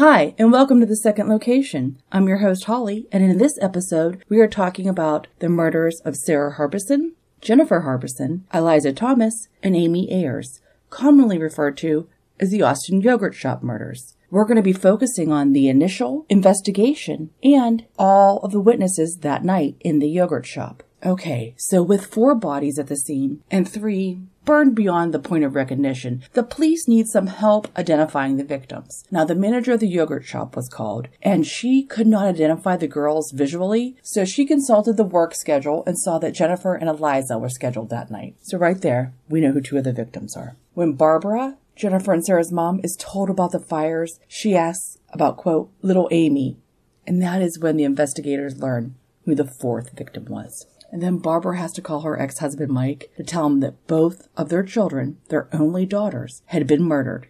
Hi, and welcome to the second location. I'm your host, Holly, and in this episode, we are talking about the murders of Sarah Harbison, Jennifer Harbison, Eliza Thomas, and Amy Ayers, commonly referred to as the Austin Yogurt Shop murders. We're going to be focusing on the initial investigation and all of the witnesses that night in the yogurt shop. Okay, so with four bodies at the scene and three burned beyond the point of recognition, the police need some help identifying the victims. Now, the manager of the yogurt shop was called, and she could not identify the girls visually, so she consulted the work schedule and saw that Jennifer and Eliza were scheduled that night. So, right there, we know who two of the victims are. When Barbara, Jennifer and Sarah's mom, is told about the fires, she asks about, quote, little Amy, and that is when the investigators learn who the fourth victim was. And then Barbara has to call her ex husband Mike to tell him that both of their children, their only daughters, had been murdered.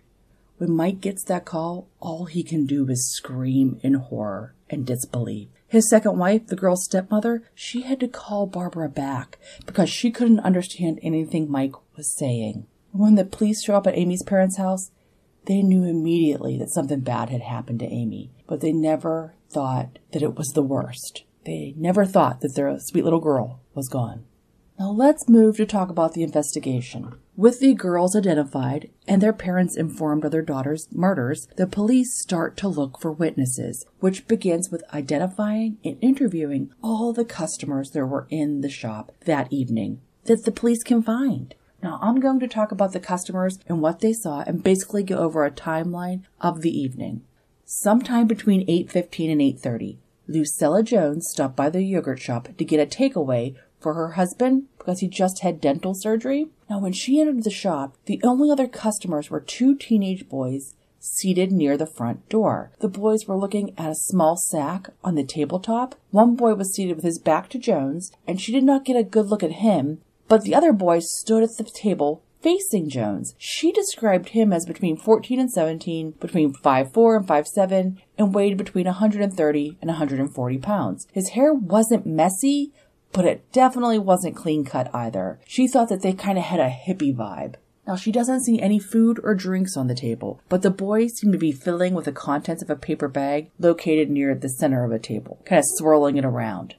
When Mike gets that call, all he can do is scream in horror and disbelief. His second wife, the girl's stepmother, she had to call Barbara back because she couldn't understand anything Mike was saying. When the police show up at Amy's parents' house, they knew immediately that something bad had happened to Amy, but they never thought that it was the worst. They never thought that their sweet little girl was gone. Now let's move to talk about the investigation. With the girls identified and their parents informed of their daughter's murders, the police start to look for witnesses, which begins with identifying and interviewing all the customers there were in the shop that evening that the police can find. Now I'm going to talk about the customers and what they saw and basically go over a timeline of the evening. Sometime between 8:15 and 8:30, Lucilla Jones stopped by the yogurt shop to get a takeaway for her husband because he just had dental surgery. Now, when she entered the shop, the only other customers were two teenage boys seated near the front door. The boys were looking at a small sack on the tabletop. One boy was seated with his back to Jones, and she did not get a good look at him, but the other boy stood at the table facing Jones. She described him as between 14 and 17, between 5'4 and 5'7, and weighed between 130 and 140 pounds. His hair wasn't messy, but it definitely wasn't clean cut either. She thought that they kind of had a hippie vibe. Now, she doesn't see any food or drinks on the table, but the boys seem to be filling with the contents of a paper bag located near the center of a table, kind of swirling it around.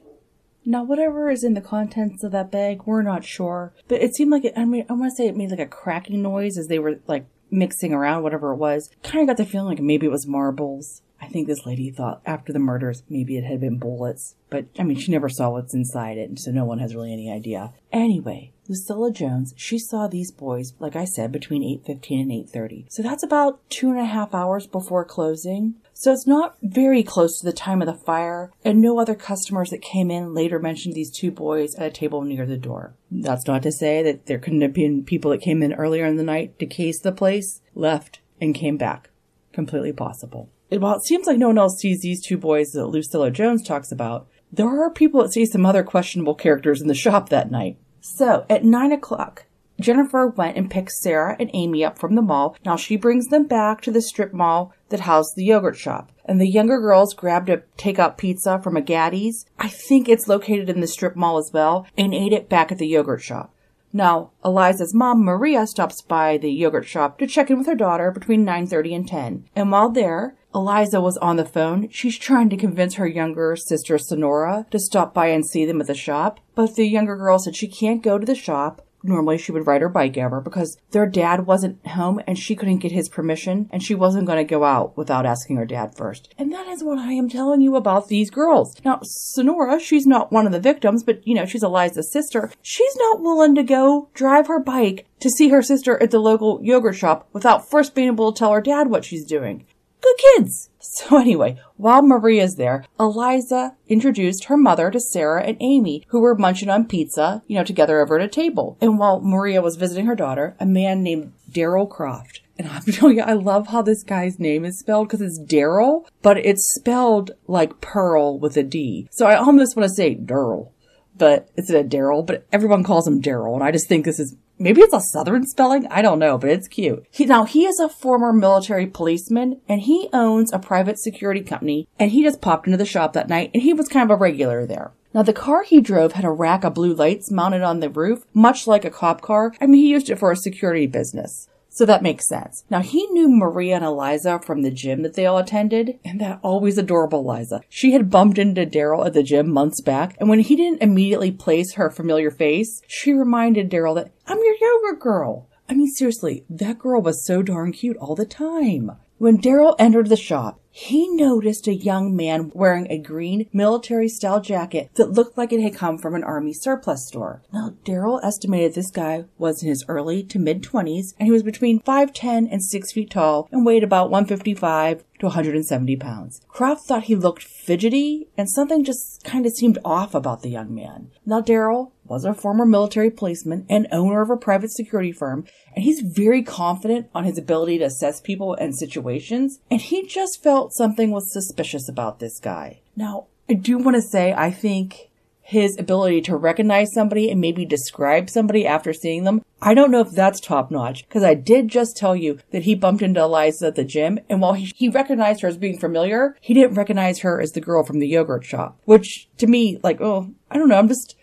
Now, whatever is in the contents of that bag, we're not sure, but it seemed like it, I mean, I want to say it made like a cracking noise as they were like mixing around, whatever it was. Kind of got the feeling like maybe it was marbles. I think this lady thought after the murders maybe it had been bullets, but I mean, she never saw what's inside it, so no one has really any idea. Anyway, Lucilla Jones, she saw these boys, like I said, between 8.15 and 8.30. So that's about two and a half hours before closing. So it's not very close to the time of the fire, and no other customers that came in later mentioned these two boys at a table near the door. That's not to say that there couldn't have been people that came in earlier in the night to case the place, left, and came back. Completely possible. And while it seems like no one else sees these two boys that Lucilla Jones talks about, there are people that see some other questionable characters in the shop that night. So at nine o'clock, Jennifer went and picked Sarah and Amy up from the mall. Now she brings them back to the strip mall that housed the yogurt shop. And the younger girls grabbed a takeout pizza from a Gatti's. I think it's located in the strip mall as well, and ate it back at the yogurt shop. Now, Eliza's mom, Maria, stops by the yogurt shop to check in with her daughter between 9.30 and 10. And while there, Eliza was on the phone. She's trying to convince her younger sister, Sonora, to stop by and see them at the shop. But the younger girl said she can't go to the shop normally she would ride her bike ever because their dad wasn't home and she couldn't get his permission and she wasn't going to go out without asking her dad first. And that is what I am telling you about these girls. Now, Sonora, she's not one of the victims, but you know, she's Eliza's sister. She's not willing to go drive her bike to see her sister at the local yogurt shop without first being able to tell her dad what she's doing. Good kids! So anyway, while Maria's there, Eliza introduced her mother to Sarah and Amy, who were munching on pizza, you know, together over at a table. And while Maria was visiting her daughter, a man named Daryl Croft. And I'm telling you, I love how this guy's name is spelled because it's Daryl, but it's spelled like Pearl with a D. So I almost want to say Dearl, but it's a Daryl, but everyone calls him Daryl. And I just think this is maybe it's a southern spelling. I don't know, but it's cute. He, now he is a former military policeman and he owns a private security company and he just popped into the shop that night and he was kind of a regular there. Now the car he drove had a rack of blue lights mounted on the roof, much like a cop car. I mean, he used it for a security business. So that makes sense. Now he knew Maria and Eliza from the gym that they all attended, and that always adorable Eliza. She had bumped into Daryl at the gym months back, and when he didn't immediately place her familiar face, she reminded Daryl that, I'm your yoga girl. I mean, seriously, that girl was so darn cute all the time. When Daryl entered the shop, he noticed a young man wearing a green military style jacket that looked like it had come from an army surplus store. Now, Daryl estimated this guy was in his early to mid 20s and he was between 5'10 and 6 feet tall and weighed about 155 to 170 pounds. Croft thought he looked fidgety and something just kind of seemed off about the young man. Now, Daryl was a former military policeman and owner of a private security firm, and he's very confident on his ability to assess people and situations, and he just felt something was suspicious about this guy. Now, I do want to say I think his ability to recognize somebody and maybe describe somebody after seeing them. I don't know if that's top notch because I did just tell you that he bumped into Eliza at the gym and while he, he recognized her as being familiar, he didn't recognize her as the girl from the yogurt shop, which to me, like, oh, I don't know. I'm just,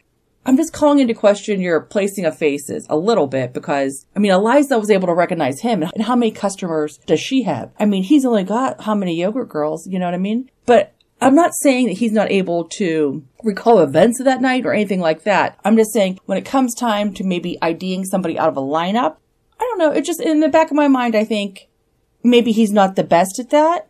I'm just calling into question your placing of faces a little bit because, I mean, Eliza was able to recognize him and how many customers does she have? I mean, he's only got how many yogurt girls, you know what I mean? But I'm not saying that he's not able to recall events of that night or anything like that. I'm just saying when it comes time to maybe IDing somebody out of a lineup, I don't know. It just, in the back of my mind, I think maybe he's not the best at that.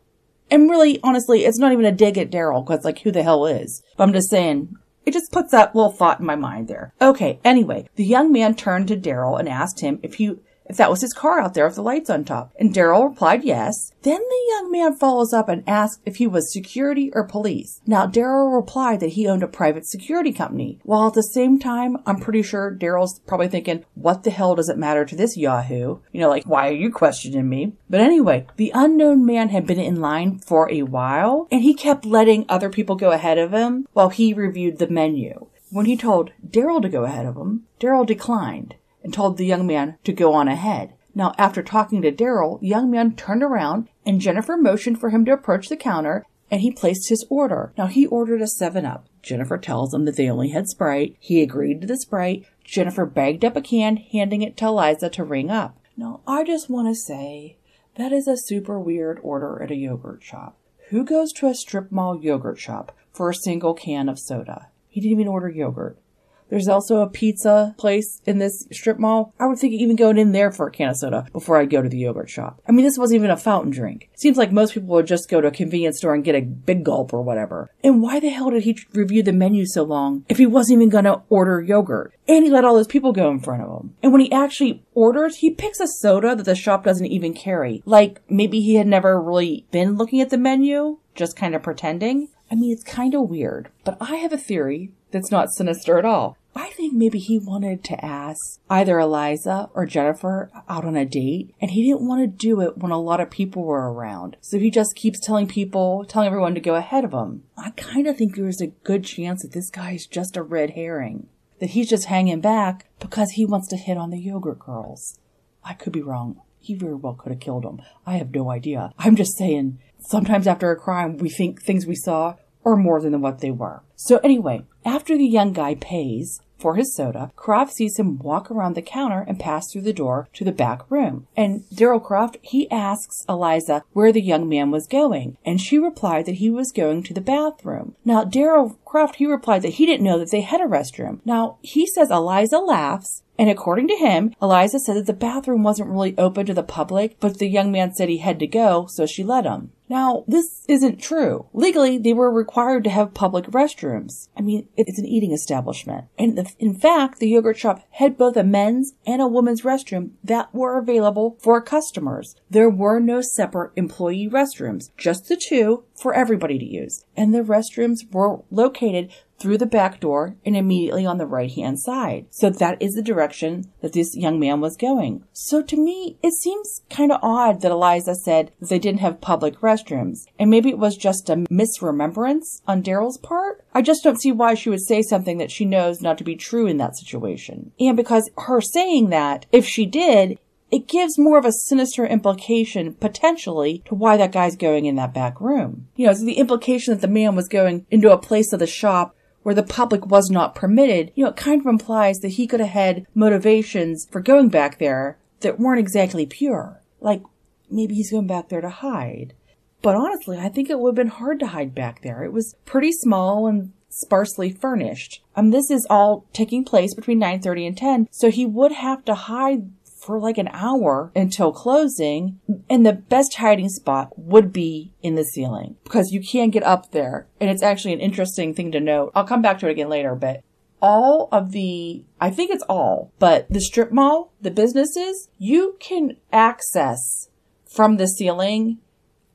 And really, honestly, it's not even a dig at Daryl because like who the hell is? But I'm just saying it just puts that little thought in my mind there. Okay. Anyway, the young man turned to Daryl and asked him if he if that was his car out there with the lights on top. And Daryl replied yes. Then the young man follows up and asks if he was security or police. Now, Daryl replied that he owned a private security company. While at the same time, I'm pretty sure Daryl's probably thinking, what the hell does it matter to this Yahoo? You know, like, why are you questioning me? But anyway, the unknown man had been in line for a while and he kept letting other people go ahead of him while he reviewed the menu. When he told Daryl to go ahead of him, Daryl declined and told the young man to go on ahead. Now, after talking to Daryl, the young man turned around and Jennifer motioned for him to approach the counter and he placed his order. Now, he ordered a 7 Up. Jennifer tells him that they only had Sprite. He agreed to the Sprite. Jennifer bagged up a can, handing it to Eliza to ring up. Now, I just want to say that is a super weird order at a yogurt shop. Who goes to a strip mall yogurt shop for a single can of soda? He didn't even order yogurt. There's also a pizza place in this strip mall. I would think even going in there for a can of soda before I'd go to the yogurt shop. I mean, this wasn't even a fountain drink. Seems like most people would just go to a convenience store and get a big gulp or whatever. And why the hell did he review the menu so long if he wasn't even gonna order yogurt? And he let all those people go in front of him. And when he actually orders, he picks a soda that the shop doesn't even carry. Like maybe he had never really been looking at the menu, just kind of pretending. I mean, it's kind of weird, but I have a theory that's not sinister at all. I think maybe he wanted to ask either Eliza or Jennifer out on a date, and he didn't want to do it when a lot of people were around. So he just keeps telling people, telling everyone to go ahead of him. I kind of think there's a good chance that this guy is just a red herring. That he's just hanging back because he wants to hit on the yogurt girls. I could be wrong. He very well could have killed them. I have no idea. I'm just saying, sometimes after a crime, we think things we saw are more than what they were. So anyway, after the young guy pays for his soda, Croft sees him walk around the counter and pass through the door to the back room. And Daryl Croft, he asks Eliza where the young man was going, and she replied that he was going to the bathroom. Now, Daryl Croft, he replied that he didn't know that they had a restroom. Now, he says Eliza laughs and according to him, Eliza said that the bathroom wasn't really open to the public, but the young man said he had to go, so she let him. Now, this isn't true. Legally, they were required to have public restrooms. I mean, it's an eating establishment. And in fact, the yogurt shop had both a men's and a women's restroom that were available for customers. There were no separate employee restrooms, just the two for everybody to use. And the restrooms were located through the back door and immediately on the right hand side. So that is the direction that this young man was going. So to me, it seems kind of odd that Eliza said that they didn't have public restrooms. And maybe it was just a misremembrance on Daryl's part. I just don't see why she would say something that she knows not to be true in that situation. And because her saying that, if she did, it gives more of a sinister implication potentially to why that guy's going in that back room. You know, it's the implication that the man was going into a place of the shop where the public was not permitted, you know, it kind of implies that he could have had motivations for going back there that weren't exactly pure. Like maybe he's going back there to hide. But honestly, I think it would have been hard to hide back there. It was pretty small and sparsely furnished. Um, this is all taking place between 9.30 and 10, so he would have to hide for like an hour until closing. And the best hiding spot would be in the ceiling because you can't get up there. And it's actually an interesting thing to note. I'll come back to it again later, but all of the, I think it's all, but the strip mall, the businesses, you can access from the ceiling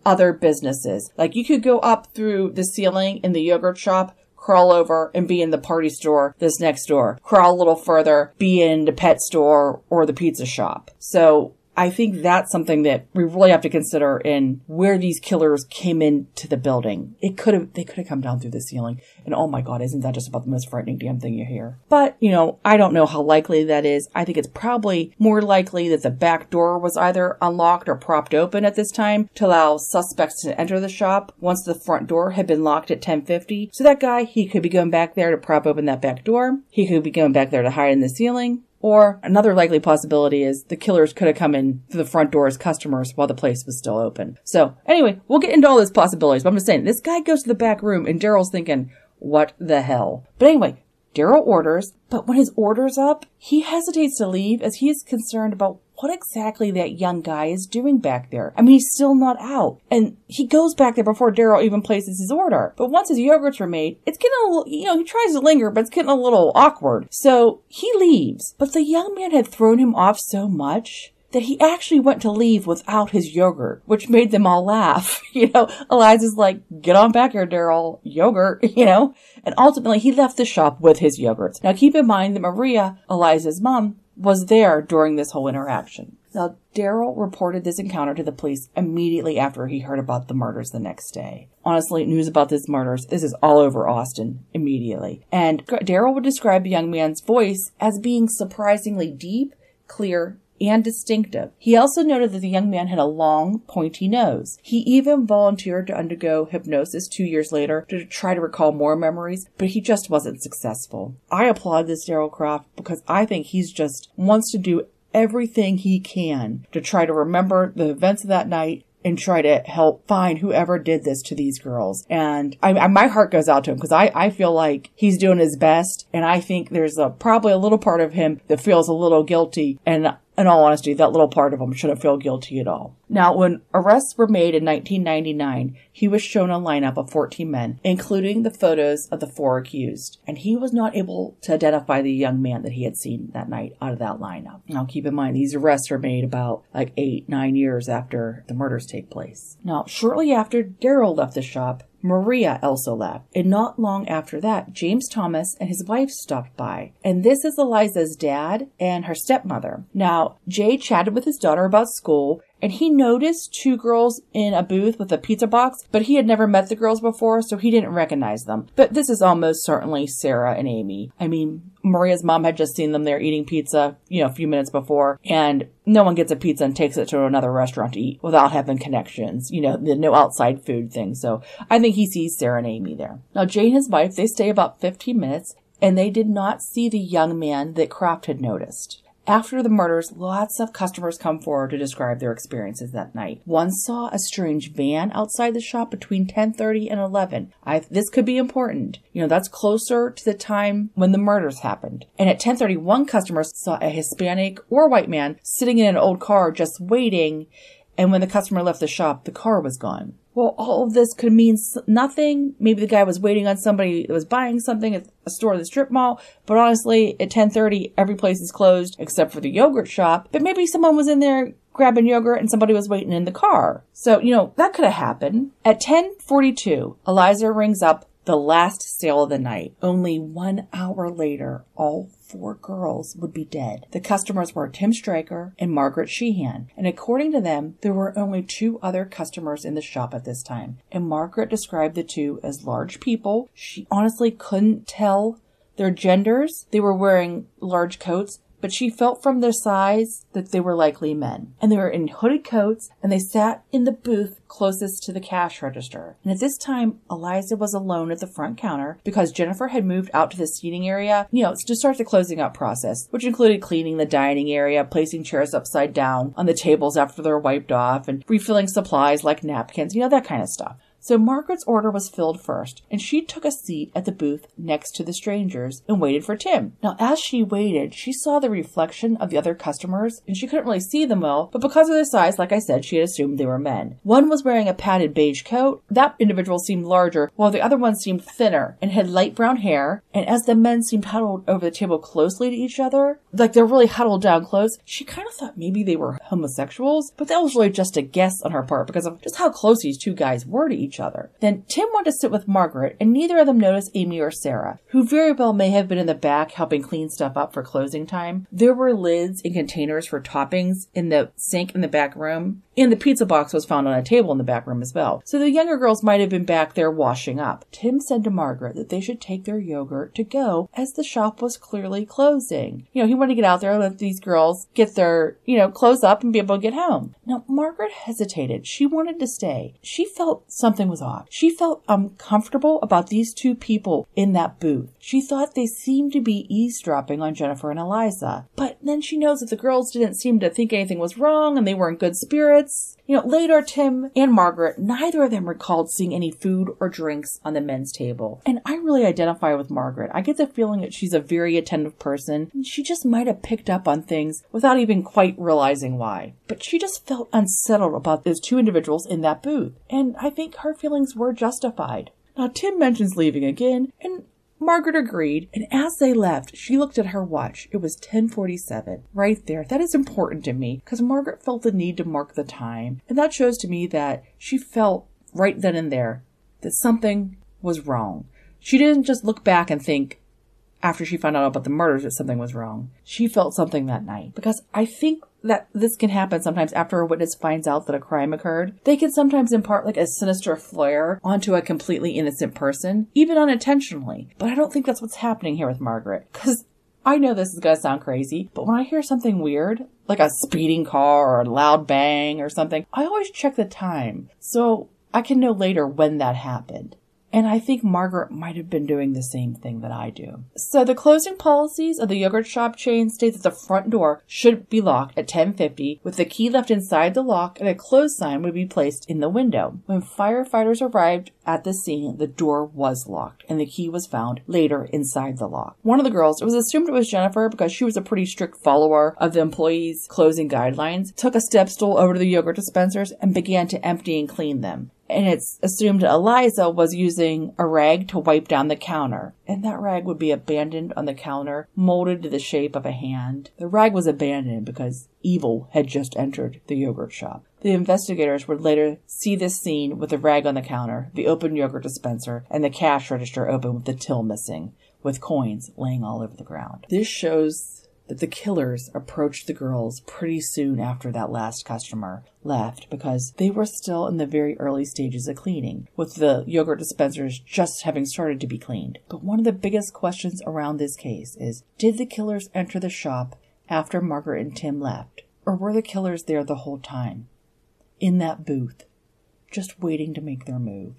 other businesses. Like you could go up through the ceiling in the yogurt shop, crawl over and be in the party store that's next door. Crawl a little further, be in the pet store or the pizza shop. So I think that's something that we really have to consider in where these killers came into the building. It could have, they could have come down through the ceiling. And oh my God, isn't that just about the most frightening damn thing you hear? But, you know, I don't know how likely that is. I think it's probably more likely that the back door was either unlocked or propped open at this time to allow suspects to enter the shop once the front door had been locked at 1050. So that guy, he could be going back there to prop open that back door. He could be going back there to hide in the ceiling. Or another likely possibility is the killers could have come in through the front door as customers while the place was still open. So anyway, we'll get into all those possibilities, but I'm just saying this guy goes to the back room and Daryl's thinking, what the hell? But anyway, Daryl orders, but when his order's up, he hesitates to leave as he is concerned about what exactly that young guy is doing back there. I mean, he's still not out. And he goes back there before Daryl even places his order. But once his yogurts are made, it's getting a little, you know, he tries to linger, but it's getting a little awkward. So he leaves. But the young man had thrown him off so much that he actually went to leave without his yogurt, which made them all laugh. You know, Eliza's like, get on back here, Daryl, yogurt, you know? And ultimately he left the shop with his yogurts. Now keep in mind that Maria, Eliza's mom, was there during this whole interaction. Now, Daryl reported this encounter to the police immediately after he heard about the murders the next day. Honestly, news about these murders, this is all over Austin immediately. And Daryl would describe the young man's voice as being surprisingly deep, clear, and distinctive. He also noted that the young man had a long, pointy nose. He even volunteered to undergo hypnosis two years later to try to recall more memories, but he just wasn't successful. I applaud this Daryl Croft because I think he's just wants to do everything he can to try to remember the events of that night and try to help find whoever did this to these girls. And I, I my heart goes out to him because I, I feel like he's doing his best. And I think there's a, probably a little part of him that feels a little guilty. And in all honesty, that little part of him shouldn't feel guilty at all. Now, when arrests were made in 1999, he was shown a lineup of 14 men, including the photos of the four accused, and he was not able to identify the young man that he had seen that night out of that lineup. Now, keep in mind, these arrests are made about like eight, nine years after the murders take place. Now, shortly after Daryl left the shop, Maria also left. And not long after that, James Thomas and his wife stopped by. And this is Eliza's dad and her stepmother. Now, Jay chatted with his daughter about school and he noticed two girls in a booth with a pizza box, but he had never met the girls before, so he didn't recognize them. But this is almost certainly Sarah and Amy. I mean, Maria's mom had just seen them there eating pizza, you know, a few minutes before, and no one gets a pizza and takes it to another restaurant to eat without having connections, you know, the no outside food thing. So I think he sees Sarah and Amy there. Now, Jay and his wife, they stay about 15 minutes, and they did not see the young man that Croft had noticed. After the murders, lots of customers come forward to describe their experiences that night. One saw a strange van outside the shop between 10:30 and 11. I, this could be important. You know, that's closer to the time when the murders happened. And at 10:30, one customer saw a Hispanic or white man sitting in an old car just waiting, and when the customer left the shop, the car was gone well, all of this could mean nothing. Maybe the guy was waiting on somebody that was buying something at a store at the strip mall. But honestly, at 1030, every place is closed except for the yogurt shop. But maybe someone was in there grabbing yogurt and somebody was waiting in the car. So, you know, that could have happened. At 1042, Eliza rings up the last sale of the night. Only one hour later, all four girls would be dead. The customers were Tim Stryker and Margaret Sheehan, and according to them, there were only two other customers in the shop at this time. And Margaret described the two as large people. She honestly couldn't tell their genders. They were wearing large coats, but she felt from their size that they were likely men. And they were in hooded coats and they sat in the booth closest to the cash register. And at this time, Eliza was alone at the front counter because Jennifer had moved out to the seating area, you know, to start the closing up process, which included cleaning the dining area, placing chairs upside down on the tables after they're wiped off, and refilling supplies like napkins, you know, that kind of stuff. So Margaret's order was filled first, and she took a seat at the booth next to the strangers and waited for Tim. Now, as she waited, she saw the reflection of the other customers, and she couldn't really see them well, but because of their size, like I said, she had assumed they were men. One was wearing a padded beige coat. That individual seemed larger, while the other one seemed thinner and had light brown hair. And as the men seemed huddled over the table closely to each other, like they're really huddled down close, she kind of thought maybe they were homosexuals, but that was really just a guess on her part because of just how close these two guys were to each each other. Then Tim went to sit with Margaret, and neither of them noticed Amy or Sarah, who very well may have been in the back helping clean stuff up for closing time. There were lids and containers for toppings in the sink in the back room, and the pizza box was found on a table in the back room as well. So the younger girls might have been back there washing up. Tim said to Margaret that they should take their yogurt to go as the shop was clearly closing. You know, he wanted to get out there and let these girls get their, you know, clothes up and be able to get home. Now, Margaret hesitated. She wanted to stay. She felt something was off. She felt uncomfortable about these two people in that booth. She thought they seemed to be eavesdropping on Jennifer and Eliza. But then she knows that the girls didn't seem to think anything was wrong and they were in good spirits. You know, later, Tim and Margaret, neither of them recalled seeing any food or drinks on the men's table. And I really identify with Margaret. I get the feeling that she's a very attentive person. And she just might have picked up on things without even quite realizing why. But she just felt unsettled about those two individuals in that booth. And I think her feelings were justified. Now, Tim mentions leaving again, and Margaret agreed, and as they left, she looked at her watch. It was 1047. Right there. That is important to me because Margaret felt the need to mark the time. And that shows to me that she felt right then and there that something was wrong. She didn't just look back and think, after she found out about the murders, that something was wrong. She felt something that night because I think that this can happen sometimes after a witness finds out that a crime occurred. They can sometimes impart like a sinister flair onto a completely innocent person, even unintentionally. But I don't think that's what's happening here with Margaret. Cause I know this is gonna sound crazy, but when I hear something weird, like a speeding car or a loud bang or something, I always check the time. So I can know later when that happened. And I think Margaret might have been doing the same thing that I do. So the closing policies of the yogurt shop chain state that the front door should be locked at 1050 with the key left inside the lock and a close sign would be placed in the window. When firefighters arrived at the scene, the door was locked and the key was found later inside the lock. One of the girls, it was assumed it was Jennifer because she was a pretty strict follower of the employees' closing guidelines, took a step stool over to the yogurt dispensers and began to empty and clean them and it's assumed Eliza was using a rag to wipe down the counter, and that rag would be abandoned on the counter, molded to the shape of a hand. The rag was abandoned because evil had just entered the yogurt shop. The investigators would later see this scene with the rag on the counter, the open yogurt dispenser, and the cash register open with the till missing, with coins laying all over the ground. This shows that the killers approached the girls pretty soon after that last customer left because they were still in the very early stages of cleaning, with the yogurt dispensers just having started to be cleaned. But one of the biggest questions around this case is did the killers enter the shop after Margaret and Tim left? Or were the killers there the whole time? In that booth, just waiting to make their move.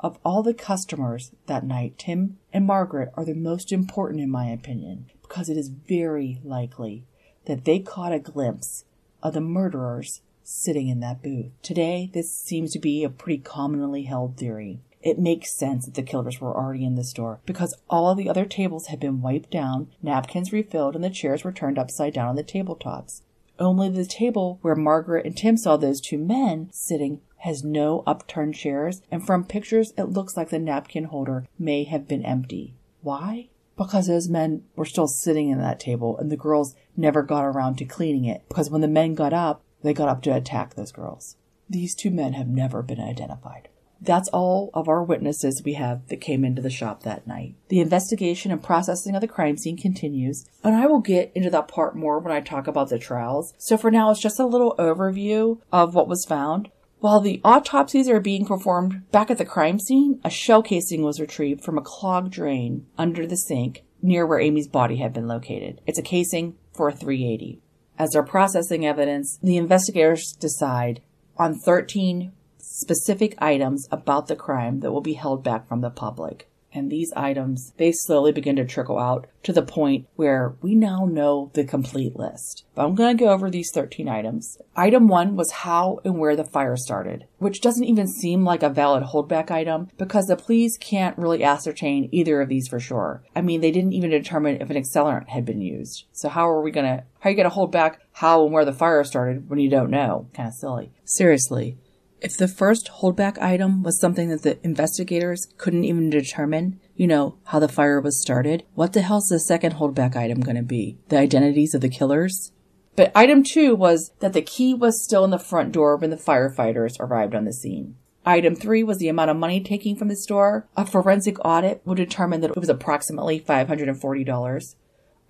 Of all the customers that night, Tim and Margaret are the most important in my opinion because it is very likely that they caught a glimpse of the murderers sitting in that booth. Today, this seems to be a pretty commonly held theory. It makes sense that the killers were already in the store because all the other tables had been wiped down, napkins refilled, and the chairs were turned upside down on the tabletops. Only the table where Margaret and Tim saw those two men sitting has no upturned chairs, and from pictures it looks like the napkin holder may have been empty. Why? Because those men were still sitting in that table and the girls never got around to cleaning it because when the men got up, they got up to attack those girls. These two men have never been identified. That's all of our witnesses we have that came into the shop that night. The investigation and processing of the crime scene continues, and I will get into that part more when I talk about the trials. So for now, it's just a little overview of what was found. While the autopsies are being performed back at the crime scene, a shell casing was retrieved from a clogged drain under the sink near where Amy's body had been located. It's a casing for a 380. As they're processing evidence, the investigators decide on 13 specific items about the crime that will be held back from the public. And these items, they slowly begin to trickle out to the point where we now know the complete list. But I'm going to go over these 13 items. Item one was how and where the fire started, which doesn't even seem like a valid holdback item because the police can't really ascertain either of these for sure. I mean, they didn't even determine if an accelerant had been used. So how are we going to, how are you going to hold back how and where the fire started when you don't know? Kind of silly. Seriously. If the first holdback item was something that the investigators couldn't even determine, you know, how the fire was started, what the hell's the second holdback item going to be? The identities of the killers? But item two was that the key was still in the front door when the firefighters arrived on the scene. Item three was the amount of money taken from the store. A forensic audit would determine that it was approximately $540.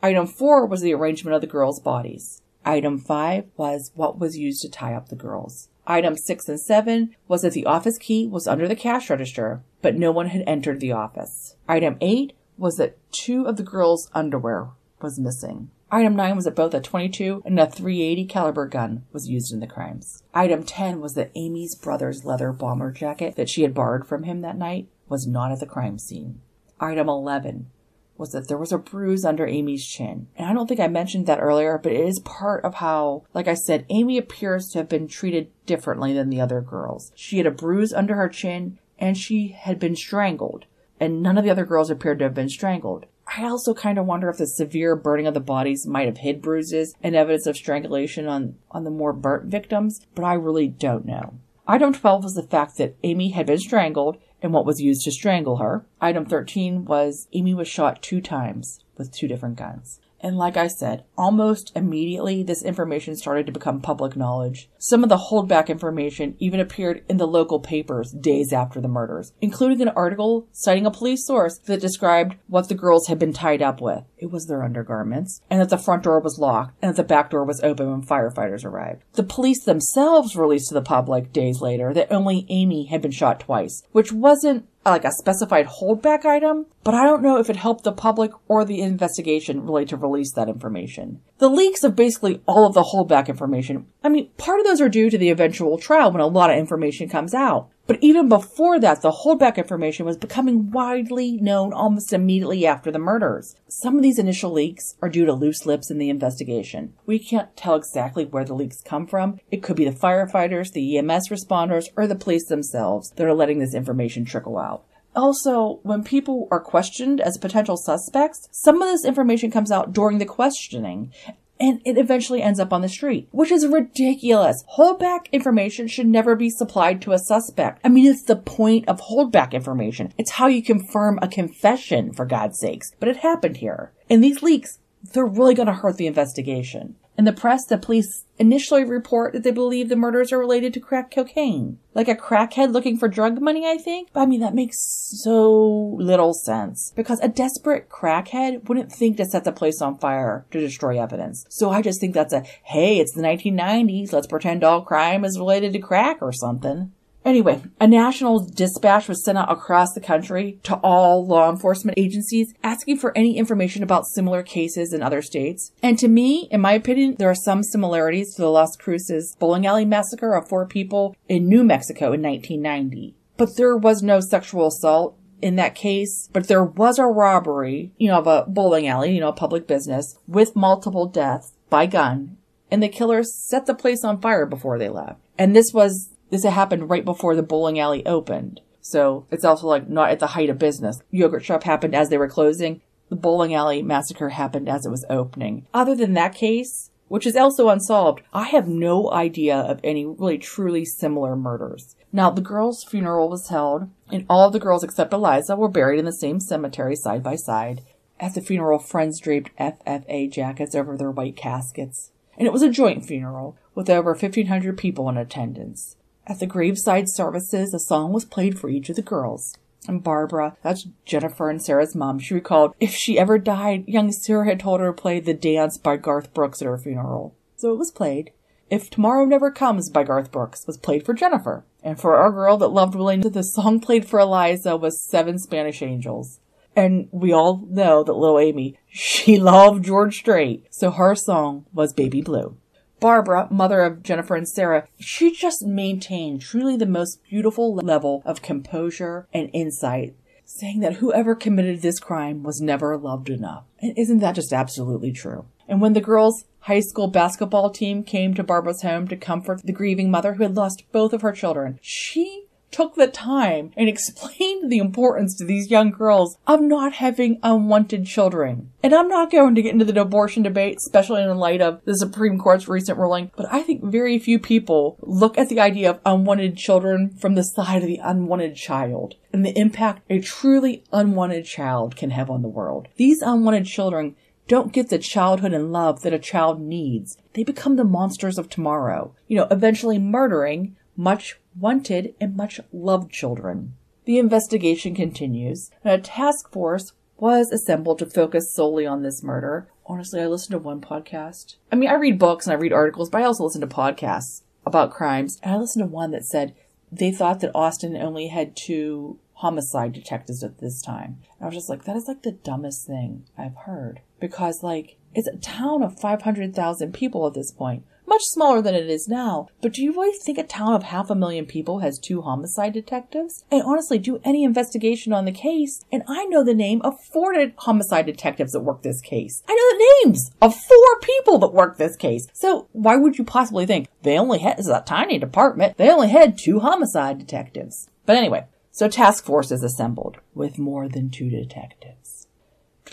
Item four was the arrangement of the girls' bodies. Item five was what was used to tie up the girls. Item 6 and 7 was that the office key was under the cash register, but no one had entered the office. Item 8 was that two of the girls' underwear was missing. Item 9 was that both a 22 and a 380 caliber gun was used in the crimes. Item 10 was that Amy's brother's leather bomber jacket that she had borrowed from him that night was not at the crime scene. Item 11 was that there was a bruise under Amy's chin. And I don't think I mentioned that earlier, but it is part of how, like I said, Amy appears to have been treated differently than the other girls. She had a bruise under her chin and she had been strangled. And none of the other girls appeared to have been strangled. I also kind of wonder if the severe burning of the bodies might have hid bruises and evidence of strangulation on, on the more burnt victims, but I really don't know. Item 12 was the fact that Amy had been strangled and what was used to strangle her. Item 13 was Amy was shot two times with two different guns. And like I said, almost immediately this information started to become public knowledge. Some of the holdback information even appeared in the local papers days after the murders, including an article citing a police source that described what the girls had been tied up with. It was their undergarments, and that the front door was locked, and that the back door was open when firefighters arrived. The police themselves released to the public days later that only Amy had been shot twice, which wasn't like a specified holdback item, but I don't know if it helped the public or the investigation really to release that information. The leaks of basically all of the holdback information, I mean, part of those are due to the eventual trial when a lot of information comes out. But even before that, the holdback information was becoming widely known almost immediately after the murders. Some of these initial leaks are due to loose lips in the investigation. We can't tell exactly where the leaks come from. It could be the firefighters, the EMS responders, or the police themselves that are letting this information trickle out. Also, when people are questioned as potential suspects, some of this information comes out during the questioning, and it eventually ends up on the street, which is ridiculous. Holdback information should never be supplied to a suspect. I mean, it's the point of holdback information. It's how you confirm a confession, for God's sakes. But it happened here. And these leaks, they're really going to hurt the investigation. In the press, the police initially report that they believe the murders are related to crack cocaine. Like a crackhead looking for drug money, I think. But I mean, that makes so little sense. Because a desperate crackhead wouldn't think to set the place on fire to destroy evidence. So I just think that's a, hey, it's the 1990s, let's pretend all crime is related to crack or something. Anyway, a national dispatch was sent out across the country to all law enforcement agencies asking for any information about similar cases in other states. And to me, in my opinion, there are some similarities to the Las Cruces bowling alley massacre of four people in New Mexico in 1990. But there was no sexual assault in that case, but there was a robbery, you know, of a bowling alley, you know, a public business with multiple deaths by gun. And the killers set the place on fire before they left. And this was this had happened right before the bowling alley opened. So it's also like not at the height of business. Yogurt shop happened as they were closing. The bowling alley massacre happened as it was opening. Other than that case, which is also unsolved, I have no idea of any really truly similar murders. Now, the girl's funeral was held, and all the girls except Eliza were buried in the same cemetery side by side. At the funeral, friends draped FFA jackets over their white caskets. And it was a joint funeral, with over 1,500 people in attendance. At the graveside services, a song was played for each of the girls. And Barbara, that's Jennifer and Sarah's mom, she recalled if she ever died, young Sarah had told her to play The Dance by Garth Brooks at her funeral. So it was played. If Tomorrow Never Comes by Garth Brooks was played for Jennifer. And for our girl that loved Willie, the song played for Eliza was Seven Spanish Angels. And we all know that little Amy, she loved George Strait, so her song was Baby Blue. Barbara, mother of Jennifer and Sarah, she just maintained truly the most beautiful level of composure and insight, saying that whoever committed this crime was never loved enough. And isn't that just absolutely true? And when the girls' high school basketball team came to Barbara's home to comfort the grieving mother who had lost both of her children, she took the time and explained the importance to these young girls of not having unwanted children. And I'm not going to get into the abortion debate, especially in light of the Supreme Court's recent ruling, but I think very few people look at the idea of unwanted children from the side of the unwanted child and the impact a truly unwanted child can have on the world. These unwanted children don't get the childhood and love that a child needs. They become the monsters of tomorrow, you know, eventually murdering much wanted and much loved children. The investigation continues, and a task force was assembled to focus solely on this murder. Honestly, I listened to one podcast. I mean, I read books and I read articles, but I also listen to podcasts about crimes. And I listened to one that said they thought that Austin only had two homicide detectives at this time. And I was just like, that is like the dumbest thing I've heard. Because, like, it's a town of 500,000 people at this point much smaller than it is now. But do you really think a town of half a million people has two homicide detectives? And honestly, do any investigation on the case, and I know the name of four homicide detectives that work this case. I know the names of four people that work this case. So why would you possibly think they only had, this is a tiny department, they only had two homicide detectives? But anyway, so task force is assembled with more than two detectives.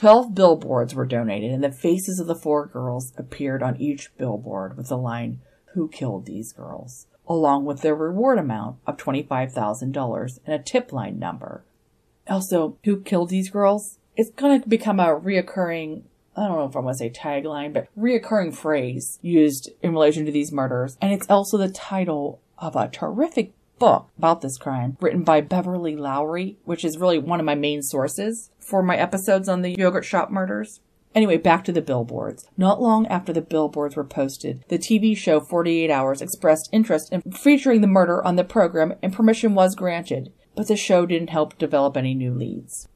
Twelve billboards were donated, and the faces of the four girls appeared on each billboard with the line, Who Killed These Girls? along with their reward amount of $25,000 and a tip line number. Also, Who Killed These Girls? It's going to become a reoccurring I don't know if I want to say tagline, but reoccurring phrase used in relation to these murders. And it's also the title of a terrific book about this crime written by Beverly Lowry, which is really one of my main sources for my episodes on the yogurt shop murders. Anyway, back to the billboards. Not long after the billboards were posted, the TV show 48 Hours expressed interest in featuring the murder on the program and permission was granted, but the show didn't help develop any new leads.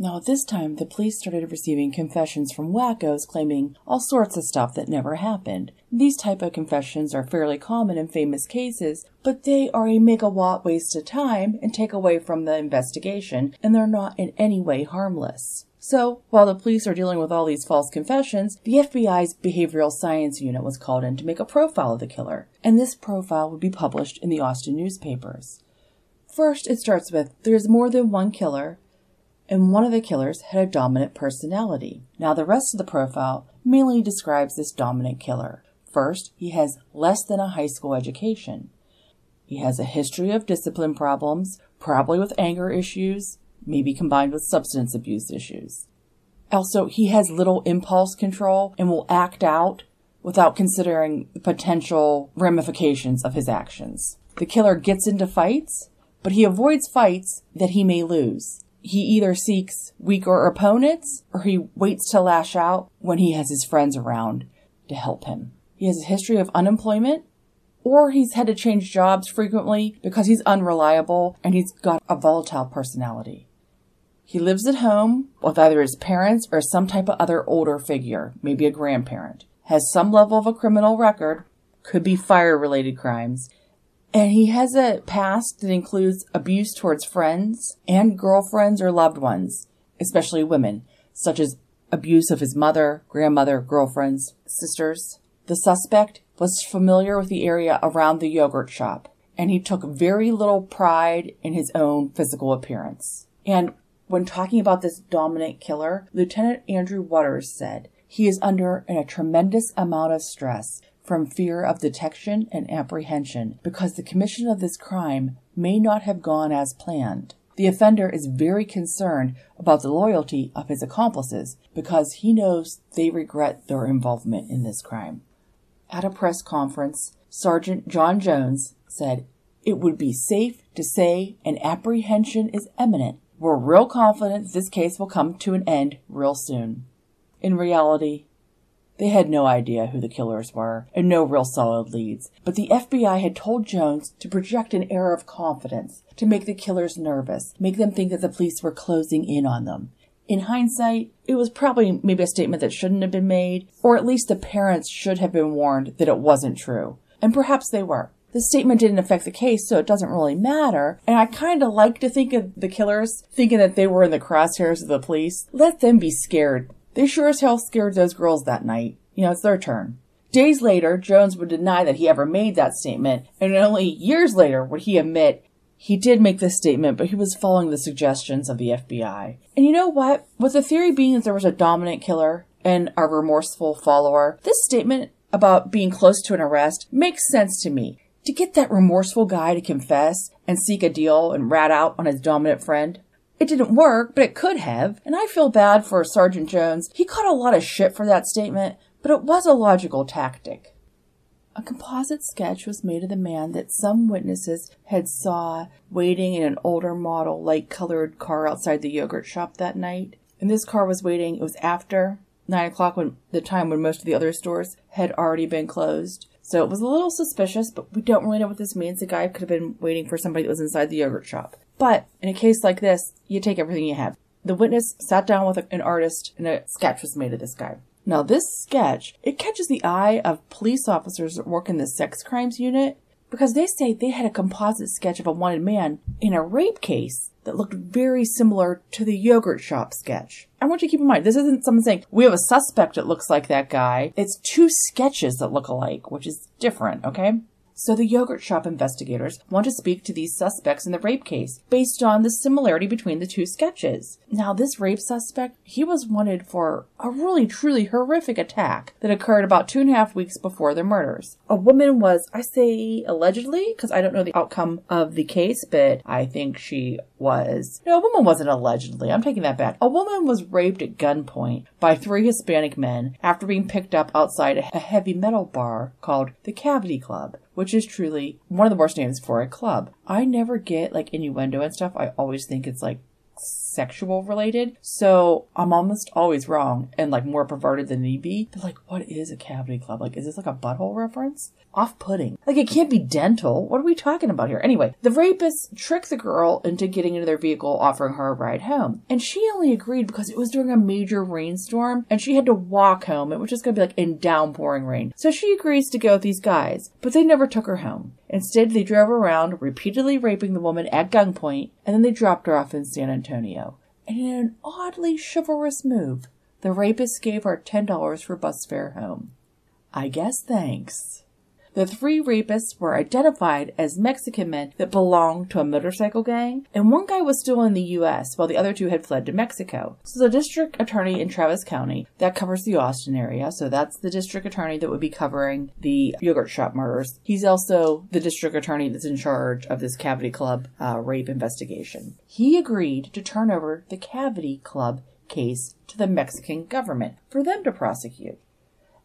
Now, at this time, the police started receiving confessions from wackos claiming all sorts of stuff that never happened. These type of confessions are fairly common in famous cases, but they are a megawatt waste of time and take away from the investigation, and they're not in any way harmless. So, while the police are dealing with all these false confessions, the FBI's behavioral science unit was called in to make a profile of the killer, and this profile would be published in the Austin newspapers. First, it starts with there's more than one killer, and one of the killers had a dominant personality. Now, the rest of the profile mainly describes this dominant killer. First, he has less than a high school education. He has a history of discipline problems, probably with anger issues, maybe combined with substance abuse issues. Also, he has little impulse control and will act out without considering the potential ramifications of his actions. The killer gets into fights, but he avoids fights that he may lose he either seeks weaker opponents or he waits to lash out when he has his friends around to help him. He has a history of unemployment or he's had to change jobs frequently because he's unreliable and he's got a volatile personality. He lives at home with either his parents or some type of other older figure, maybe a grandparent, has some level of a criminal record, could be fire related crimes, and he has a past that includes abuse towards friends and girlfriends or loved ones, especially women, such as abuse of his mother, grandmother, girlfriends, sisters. The suspect was familiar with the area around the yogurt shop, and he took very little pride in his own physical appearance. And when talking about this dominant killer, Lieutenant Andrew Waters said, he is under a tremendous amount of stress from fear of detection and apprehension because the commission of this crime may not have gone as planned. The offender is very concerned about the loyalty of his accomplices because he knows they regret their involvement in this crime. At a press conference, Sergeant John Jones said, It would be safe to say an apprehension is imminent. We're real confident this case will come to an end real soon. In reality, they had no idea who the killers were and no real solid leads, but the FBI had told Jones to project an air of confidence, to make the killers nervous, make them think that the police were closing in on them. In hindsight, it was probably maybe a statement that shouldn't have been made, or at least the parents should have been warned that it wasn't true. And perhaps they were. The statement didn't affect the case, so it doesn't really matter. And I kind of like to think of the killers thinking that they were in the crosshairs of the police. Let them be scared. They sure as hell scared those girls that night. You know, it's their turn. Days later, Jones would deny that he ever made that statement, and only years later would he admit he did make this statement, but he was following the suggestions of the FBI. And you know what? With the theory being that there was a dominant killer and a remorseful follower, this statement about being close to an arrest makes sense to me. To get that remorseful guy to confess and seek a deal and rat out on his dominant friend. It didn't work, but it could have, and I feel bad for Sergeant Jones. He caught a lot of shit for that statement, but it was a logical tactic. A composite sketch was made of the man that some witnesses had saw waiting in an older model light colored car outside the yogurt shop that night. And this car was waiting, it was after nine o'clock when the time when most of the other stores had already been closed. So it was a little suspicious, but we don't really know what this means. The guy could have been waiting for somebody that was inside the yogurt shop. But in a case like this, you take everything you have. The witness sat down with an artist and a sketch was made of this guy. Now, this sketch, it catches the eye of police officers that work in the sex crimes unit because they say they had a composite sketch of a wanted man in a rape case that looked very similar to the yogurt shop sketch. I want you to keep in mind, this isn't someone saying, we have a suspect that looks like that guy. It's two sketches that look alike, which is different, okay? So the yogurt shop investigators want to speak to these suspects in the rape case based on the similarity between the two sketches. Now, this rape suspect, he was wanted for a really truly horrific attack that occurred about two and a half weeks before the murders. A woman was, I say allegedly, because I don't know the outcome of the case, but I think she was. No, a woman wasn't allegedly. I'm taking that back. A woman was raped at gunpoint by three Hispanic men after being picked up outside a heavy metal bar called the Cavity Club which is truly one of the worst names for a club. I never get like innuendo and stuff. I always think it's like sexual related. So I'm almost always wrong and like more perverted than need be. But like, what is a cavity club? Like, is this like a butthole reference? Off putting. Like, it can't be dental. What are we talking about here? Anyway, the rapists trick the girl into getting into their vehicle, offering her a ride home. And she only agreed because it was during a major rainstorm and she had to walk home. It was just going to be like in downpouring rain. So she agrees to go with these guys, but they never took her home. Instead, they drove around, repeatedly raping the woman at gunpoint, and then they dropped her off in San Antonio. And in an oddly chivalrous move, the rapist gave her $10 for bus fare home. I guess thanks. The three rapists were identified as Mexican men that belonged to a motorcycle gang, and one guy was still in the U.S. while the other two had fled to Mexico. So the district attorney in Travis County, that covers the Austin area, so that's the district attorney that would be covering the yogurt shop murders. He's also the district attorney that's in charge of this Cavity Club uh, rape investigation. He agreed to turn over the Cavity Club case to the Mexican government for them to prosecute.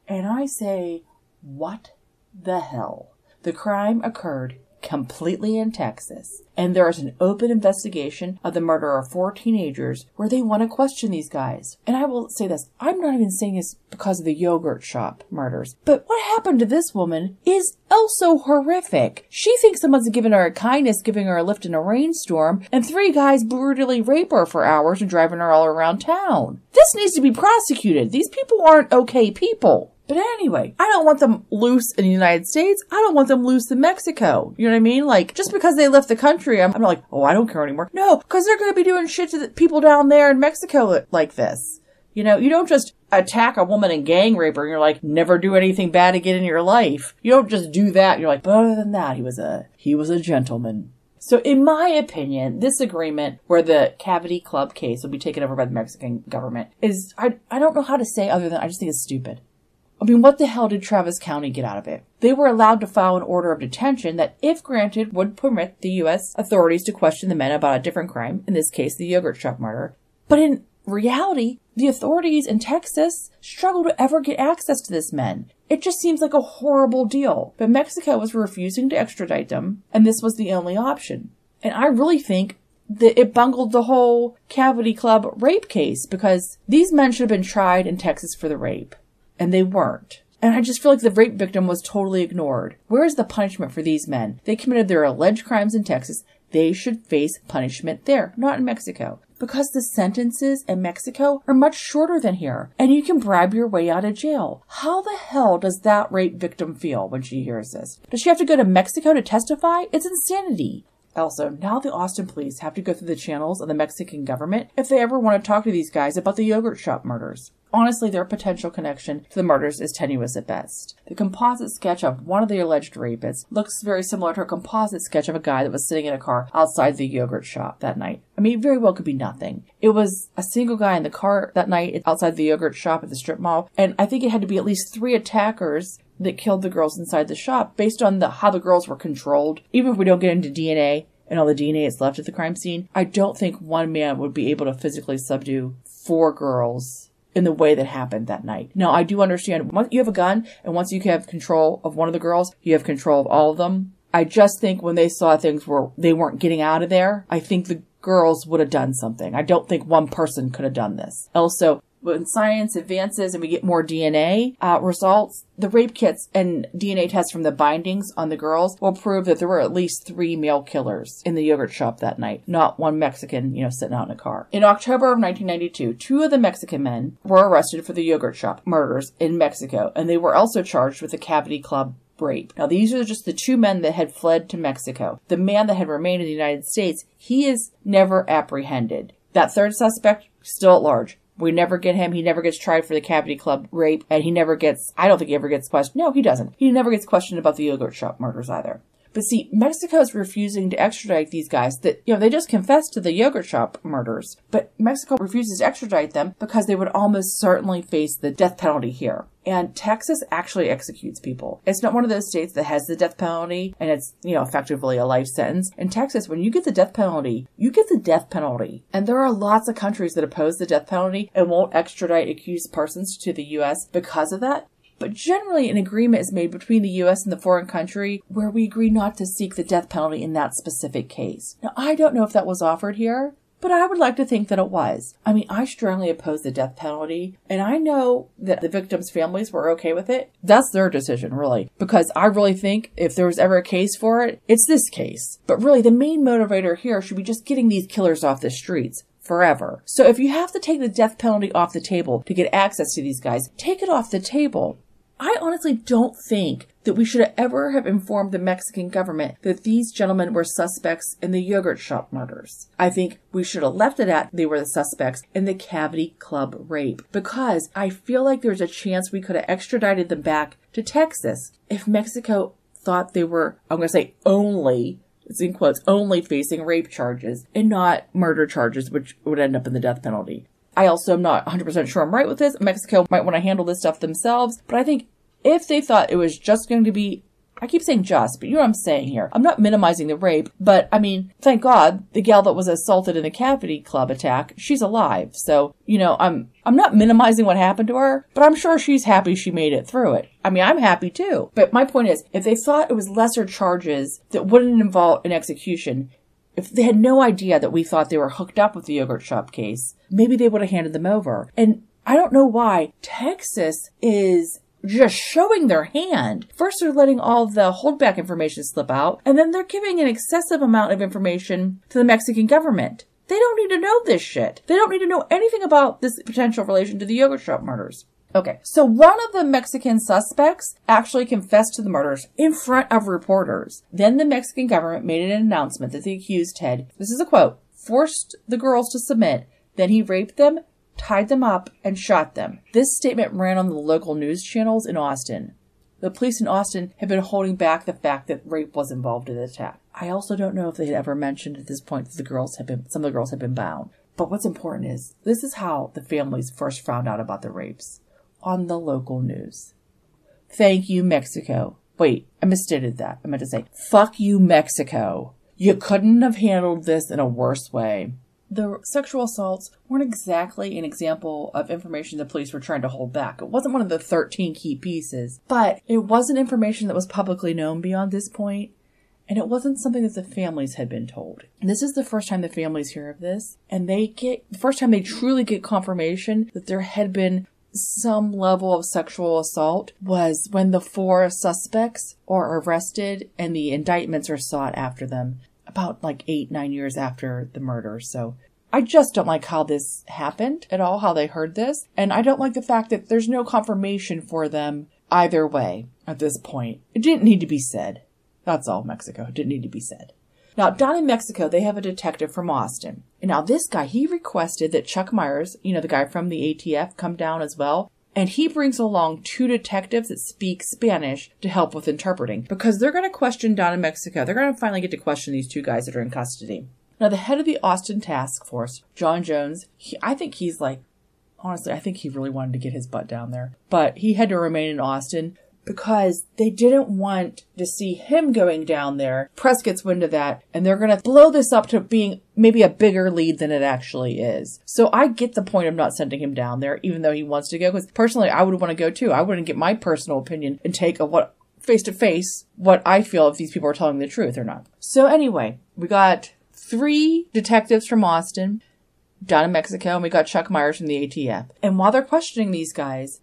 And I say, what the hell. The crime occurred completely in Texas, and there is an open investigation of the murder of four teenagers where they want to question these guys. And I will say this I'm not even saying this because of the yogurt shop murders, but what happened to this woman is also horrific. She thinks someone's giving her a kindness, giving her a lift in a rainstorm, and three guys brutally rape her for hours and driving her all around town. This needs to be prosecuted. These people aren't okay people. But anyway, I don't want them loose in the United States. I don't want them loose in Mexico. You know what I mean? Like, just because they left the country, I'm, I'm not like, oh, I don't care anymore. No, because they're going to be doing shit to the people down there in Mexico like this. You know, you don't just attack a woman and gang rape her and you're like, never do anything bad again in your life. You don't just do that. You're like, but other than that, he was a, he was a gentleman. So in my opinion, this agreement where the Cavity Club case will be taken over by the Mexican government is, I, I don't know how to say other than I just think it's stupid. I mean, what the hell did Travis County get out of it? They were allowed to file an order of detention that, if granted, would permit the U.S. authorities to question the men about a different crime, in this case, the yogurt shop murder. But in reality, the authorities in Texas struggle to ever get access to this men. It just seems like a horrible deal. But Mexico was refusing to extradite them, and this was the only option. And I really think that it bungled the whole Cavity Club rape case because these men should have been tried in Texas for the rape and they weren't. And I just feel like the rape victim was totally ignored. Where is the punishment for these men? They committed their alleged crimes in Texas. They should face punishment there, not in Mexico. because the sentences in Mexico are much shorter than here, and you can bribe your way out of jail. How the hell does that rape victim feel when she hears this? Does she have to go to Mexico to testify? It's insanity. Also, now the Austin police have to go through the channels of the Mexican government if they ever want to talk to these guys about the yogurt shop murders. Honestly, their potential connection to the murders is tenuous at best. The composite sketch of one of the alleged rapists looks very similar to a composite sketch of a guy that was sitting in a car outside the yogurt shop that night. I mean, it very well could be nothing. It was a single guy in the car that night outside the yogurt shop at the strip mall, and I think it had to be at least three attackers that killed the girls inside the shop based on the how the girls were controlled. Even if we don't get into DNA and all the DNA that's left at the crime scene, I don't think one man would be able to physically subdue four girls in the way that happened that night. Now, I do understand once you have a gun and once you have control of one of the girls, you have control of all of them. I just think when they saw things where they weren't getting out of there, I think the girls would have done something. I don't think one person could have done this. Also, when science advances and we get more DNA uh, results, the rape kits and DNA tests from the bindings on the girls will prove that there were at least three male killers in the yogurt shop that night, not one Mexican, you know, sitting out in a car. In October of 1992, two of the Mexican men were arrested for the yogurt shop murders in Mexico, and they were also charged with the Cavity Club rape. Now, these are just the two men that had fled to Mexico. The man that had remained in the United States, he is never apprehended. That third suspect, still at large. We never get him. He never gets tried for the Cavity Club rape, and he never gets, I don't think he ever gets questioned. No, he doesn't. He never gets questioned about the yogurt shop murders either. But see, Mexico is refusing to extradite these guys that, you know, they just confessed to the yogurt shop murders. But Mexico refuses to extradite them because they would almost certainly face the death penalty here. And Texas actually executes people. It's not one of those states that has the death penalty and it's, you know, effectively a life sentence. In Texas, when you get the death penalty, you get the death penalty. And there are lots of countries that oppose the death penalty and won't extradite accused persons to the U.S. because of that. But generally, an agreement is made between the U.S. and the foreign country where we agree not to seek the death penalty in that specific case. Now, I don't know if that was offered here, but I would like to think that it was. I mean, I strongly oppose the death penalty, and I know that the victims' families were okay with it. That's their decision, really, because I really think if there was ever a case for it, it's this case. But really, the main motivator here should be just getting these killers off the streets forever. So if you have to take the death penalty off the table to get access to these guys, take it off the table. I honestly don't think that we should ever have informed the Mexican government that these gentlemen were suspects in the yogurt shop murders. I think we should have left it at they were the suspects in the Cavity Club rape because I feel like there's a chance we could have extradited them back to Texas if Mexico thought they were, I'm going to say only it's in quotes, only facing rape charges and not murder charges, which would end up in the death penalty. I also am not 100% sure I'm right with this. Mexico might want to handle this stuff themselves, but I think if they thought it was just going to be I keep saying just, but you know what I'm saying here. I'm not minimizing the rape, but I mean, thank God the gal that was assaulted in the Cavity Club attack, she's alive. So, you know, I'm I'm not minimizing what happened to her, but I'm sure she's happy she made it through it. I mean, I'm happy too. But my point is, if they thought it was lesser charges that wouldn't involve an execution, if they had no idea that we thought they were hooked up with the yogurt shop case, maybe they would have handed them over. And I don't know why Texas is just showing their hand. First, they're letting all the holdback information slip out, and then they're giving an excessive amount of information to the Mexican government. They don't need to know this shit. They don't need to know anything about this potential relation to the yogurt shop murders. Okay, so one of the Mexican suspects actually confessed to the murders in front of reporters. Then the Mexican government made an announcement that the accused had, this is a quote, forced the girls to submit. Then he raped them, tied them up, and shot them. This statement ran on the local news channels in Austin. The police in Austin had been holding back the fact that rape was involved in the attack. I also don't know if they had ever mentioned at this point that the girls had been, some of the girls had been bound. But what's important is this is how the families first found out about the rapes on the local news. Thank you, Mexico. Wait, I misstated that. I meant to say, fuck you, Mexico. You couldn't have handled this in a worse way. The sexual assaults weren't exactly an example of information the police were trying to hold back. It wasn't one of the 13 key pieces, but it wasn't information that was publicly known beyond this point, and it wasn't something that the families had been told. And this is the first time the families hear of this, and they get the first time they truly get confirmation that there had been some level of sexual assault was when the four suspects are arrested and the indictments are sought after them about like eight, nine years after the murder. So I just don't like how this happened at all, how they heard this. And I don't like the fact that there's no confirmation for them either way at this point. It didn't need to be said. That's all, Mexico. It didn't need to be said. Now, down in Mexico, they have a detective from Austin. And now this guy, he requested that Chuck Myers, you know, the guy from the ATF, come down as well. And he brings along two detectives that speak Spanish to help with interpreting because they're going to question down in Mexico. They're going to finally get to question these two guys that are in custody. Now, the head of the Austin task force, John Jones, he, I think he's like, honestly, I think he really wanted to get his butt down there, but he had to remain in Austin because they didn't want to see him going down there. Press gets wind of that and they're going to blow this up to being maybe a bigger lead than it actually is. So I get the point of not sending him down there, even though he wants to go. Because personally, I would want to go too. I wouldn't get my personal opinion and take a what face to face what I feel if these people are telling the truth or not. So anyway, we got three detectives from Austin down in Mexico, and we got Chuck Myers from the ATF. And while they're questioning these guys,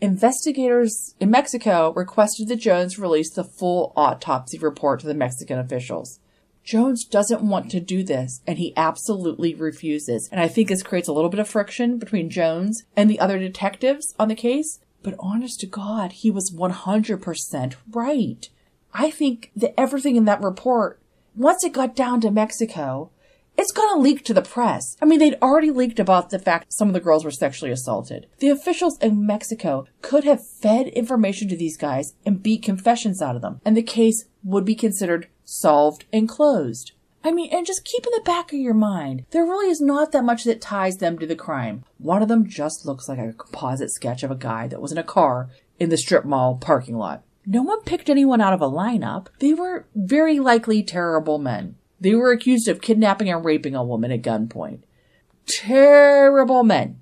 Investigators in Mexico requested that Jones release the full autopsy report to the Mexican officials. Jones doesn't want to do this, and he absolutely refuses. And I think this creates a little bit of friction between Jones and the other detectives on the case. But honest to God, he was 100% right. I think that everything in that report, once it got down to Mexico, it's going to leak to the press. I mean, they'd already leaked about the fact some of the girls were sexually assaulted. The officials in Mexico could have fed information to these guys and beat confessions out of them, and the case would be considered solved and closed. I mean, and just keep in the back of your mind, there really is not that much that ties them to the crime. One of them just looks like a composite sketch of a guy that was in a car in the strip mall parking lot. No one picked anyone out of a lineup. They were very likely terrible men. They were accused of kidnapping and raping a woman at gunpoint. Terrible men.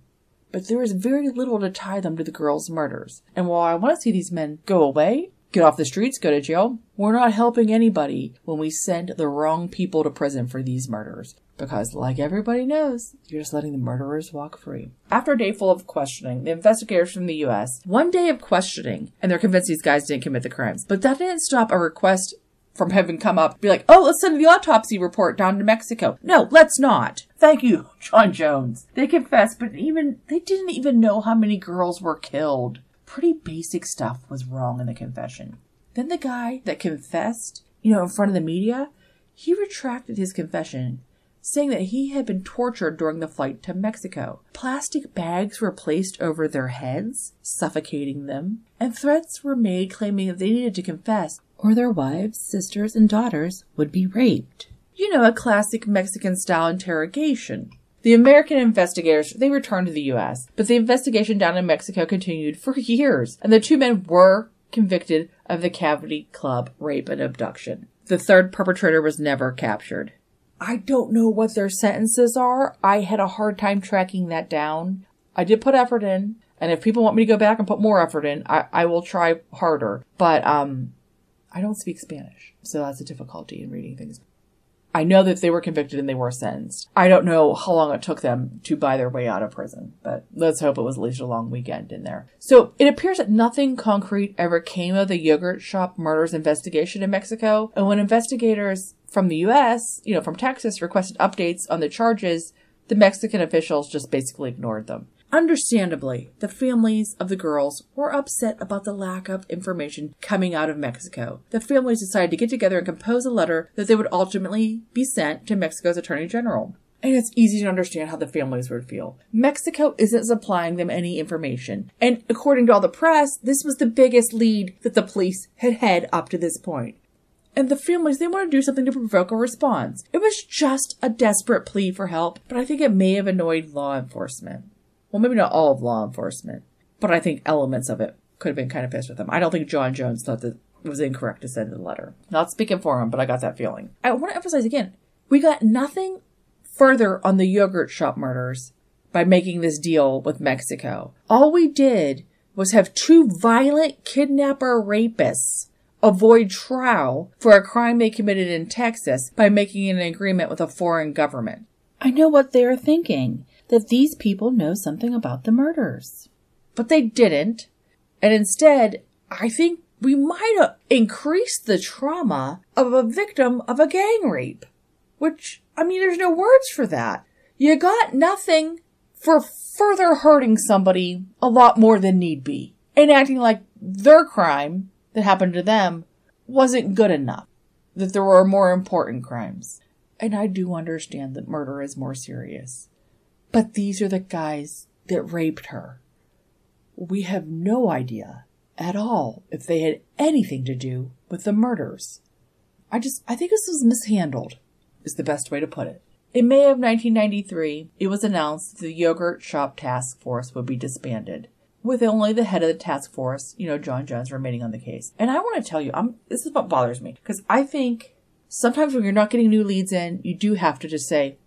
But there is very little to tie them to the girls' murders. And while I want to see these men go away, get off the streets, go to jail, we're not helping anybody when we send the wrong people to prison for these murders. Because, like everybody knows, you're just letting the murderers walk free. After a day full of questioning, the investigators from the U.S., one day of questioning, and they're convinced these guys didn't commit the crimes. But that didn't stop a request from having come up, be like, oh, let's send the autopsy report down to Mexico. No, let's not. Thank you, John Jones. They confessed, but even, they didn't even know how many girls were killed. Pretty basic stuff was wrong in the confession. Then the guy that confessed, you know, in front of the media, he retracted his confession, saying that he had been tortured during the flight to Mexico. Plastic bags were placed over their heads, suffocating them, and threats were made claiming that they needed to confess or their wives, sisters, and daughters would be raped. You know, a classic Mexican style interrogation. The American investigators, they returned to the U.S., but the investigation down in Mexico continued for years, and the two men were convicted of the Cavity Club rape and abduction. The third perpetrator was never captured. I don't know what their sentences are. I had a hard time tracking that down. I did put effort in, and if people want me to go back and put more effort in, I, I will try harder. But um, I don't speak Spanish, so that's a difficulty in reading things. I know that they were convicted and they were sentenced. I don't know how long it took them to buy their way out of prison, but let's hope it was at least a long weekend in there. So it appears that nothing concrete ever came of the yogurt shop murders investigation in Mexico. And when investigators from the US, you know, from Texas requested updates on the charges, the Mexican officials just basically ignored them. Understandably, the families of the girls were upset about the lack of information coming out of Mexico. The families decided to get together and compose a letter that they would ultimately be sent to Mexico's Attorney General. And it's easy to understand how the families would feel. Mexico isn't supplying them any information. And according to all the press, this was the biggest lead that the police had had up to this point. And the families, they want to do something to provoke a response. It was just a desperate plea for help, but I think it may have annoyed law enforcement well, maybe not all of law enforcement, but I think elements of it could have been kind of pissed with him. I don't think John Jones thought that it was incorrect to send the letter. Not speaking for him, but I got that feeling. I want to emphasize again, we got nothing further on the yogurt shop murders by making this deal with Mexico. All we did was have two violent kidnapper rapists avoid trial for a crime they committed in Texas by making an agreement with a foreign government. I know what they're thinking that these people know something about the murders. But they didn't. And instead, I think we might have increased the trauma of a victim of a gang rape. Which, I mean, there's no words for that. you got nothing for further hurting somebody a lot more than need be and acting like their crime that happened to them wasn't good enough, that there were more important crimes. And I do understand that murder is more serious. But these are the guys that raped her. We have no idea at all if they had anything to do with the murders. I just, I think this was mishandled, is the best way to put it. In May of 1993, it was announced that the Yogurt Shop Task Force would be disbanded, with only the head of the task force, you know, John Jones, remaining on the case. And I want to tell you, I'm, this is what bothers me, because I think sometimes when you're not getting new leads in, you do have to just say,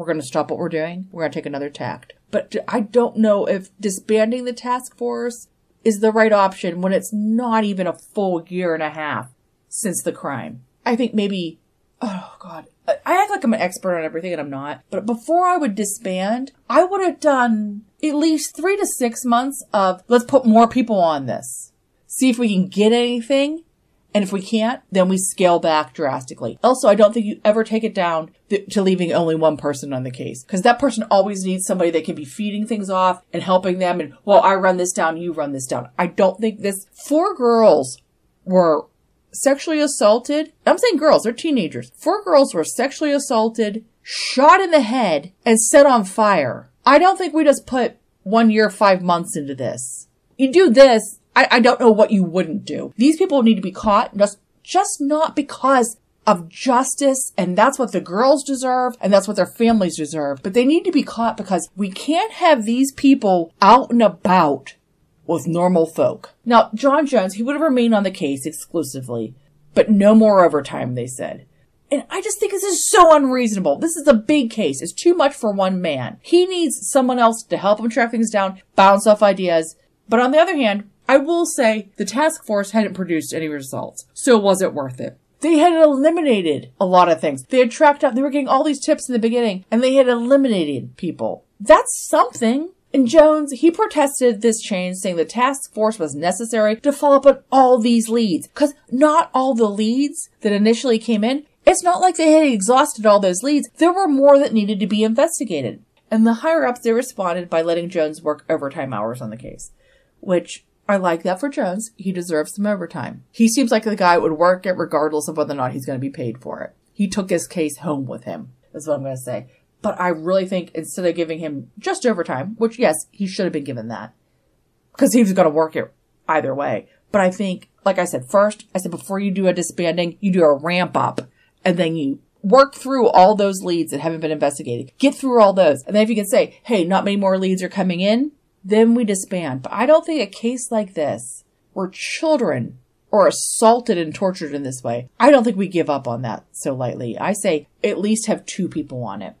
we're going to stop what we're doing. We're going to take another tact. But I don't know if disbanding the task force is the right option when it's not even a full year and a half since the crime. I think maybe, oh God, I act like I'm an expert on everything and I'm not. But before I would disband, I would have done at least three to six months of let's put more people on this. See if we can get anything and if we can't, then we scale back drastically. Also, I don't think you ever take it down th- to leaving only one person on the case because that person always needs somebody that can be feeding things off and helping them. And well, I run this down, you run this down. I don't think this four girls were sexually assaulted. I'm saying girls, they're teenagers. Four girls were sexually assaulted, shot in the head, and set on fire. I don't think we just put one year, five months into this. You do this, I, I don't know what you wouldn't do. These people need to be caught just, just not because of justice and that's what the girls deserve and that's what their families deserve. But they need to be caught because we can't have these people out and about with normal folk. Now, John Jones, he would have remained on the case exclusively, but no more overtime, they said. And I just think this is so unreasonable. This is a big case. It's too much for one man. He needs someone else to help him track things down, bounce off ideas. But on the other hand, I will say the task force hadn't produced any results, so was it worth it? They had eliminated a lot of things. They had tracked out, they were getting all these tips in the beginning, and they had eliminated people. That's something. And Jones, he protested this change, saying the task force was necessary to follow up on all these leads. Cause not all the leads that initially came in, it's not like they had exhausted all those leads. There were more that needed to be investigated. And the higher ups, they responded by letting Jones work overtime hours on the case, which I like that for Jones. He deserves some overtime. He seems like the guy would work it regardless of whether or not he's going to be paid for it. He took his case home with him, is what I'm going to say. But I really think instead of giving him just overtime, which yes, he should have been given that, because he was going to work it either way. But I think, like I said, first, I said before you do a disbanding, you do a ramp up and then you work through all those leads that haven't been investigated. Get through all those. And then if you can say, hey, not many more leads are coming in, then we disband. But I don't think a case like this, where children are assaulted and tortured in this way, I don't think we give up on that so lightly. I say at least have two people on it.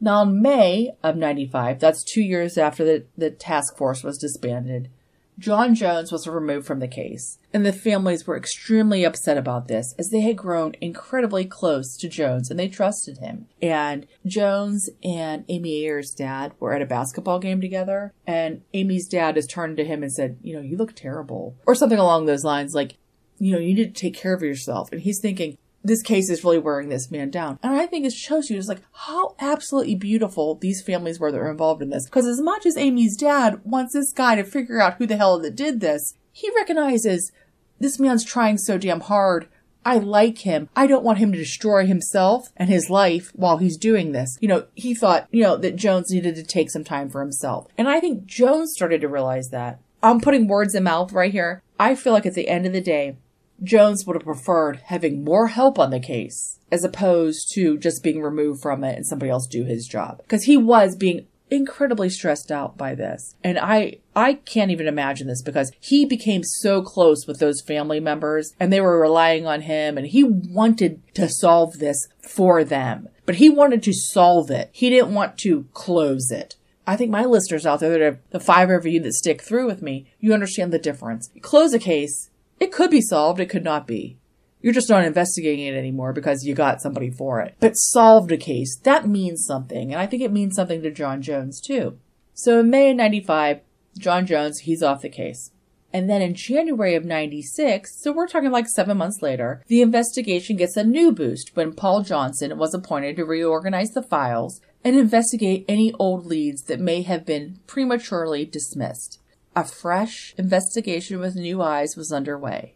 Now, in May of 95, that's two years after the, the task force was disbanded, John Jones was removed from the case, and the families were extremely upset about this as they had grown incredibly close to Jones and they trusted him. And Jones and Amy Ayer's dad were at a basketball game together, and Amy's dad has turned to him and said, You know, you look terrible, or something along those lines, like, you know, you need to take care of yourself. And he's thinking, this case is really wearing this man down. And I think it shows you just like how absolutely beautiful these families were that were involved in this. Because as much as Amy's dad wants this guy to figure out who the hell that did this, he recognizes this man's trying so damn hard. I like him. I don't want him to destroy himself and his life while he's doing this. You know, he thought, you know, that Jones needed to take some time for himself. And I think Jones started to realize that. I'm putting words in mouth right here. I feel like at the end of the day, Jones would have preferred having more help on the case as opposed to just being removed from it and somebody else do his job. Because he was being incredibly stressed out by this. And I I can't even imagine this because he became so close with those family members and they were relying on him and he wanted to solve this for them. But he wanted to solve it. He didn't want to close it. I think my listeners out there that are the five of you that stick through with me, you understand the difference. Close a case it could be solved, it could not be. You're just not investigating it anymore because you got somebody for it. But solved a case, that means something, and I think it means something to John Jones too. So in May of 95, John Jones, he's off the case. And then in January of 96, so we're talking like seven months later, the investigation gets a new boost when Paul Johnson was appointed to reorganize the files and investigate any old leads that may have been prematurely dismissed. A fresh investigation with new eyes was underway.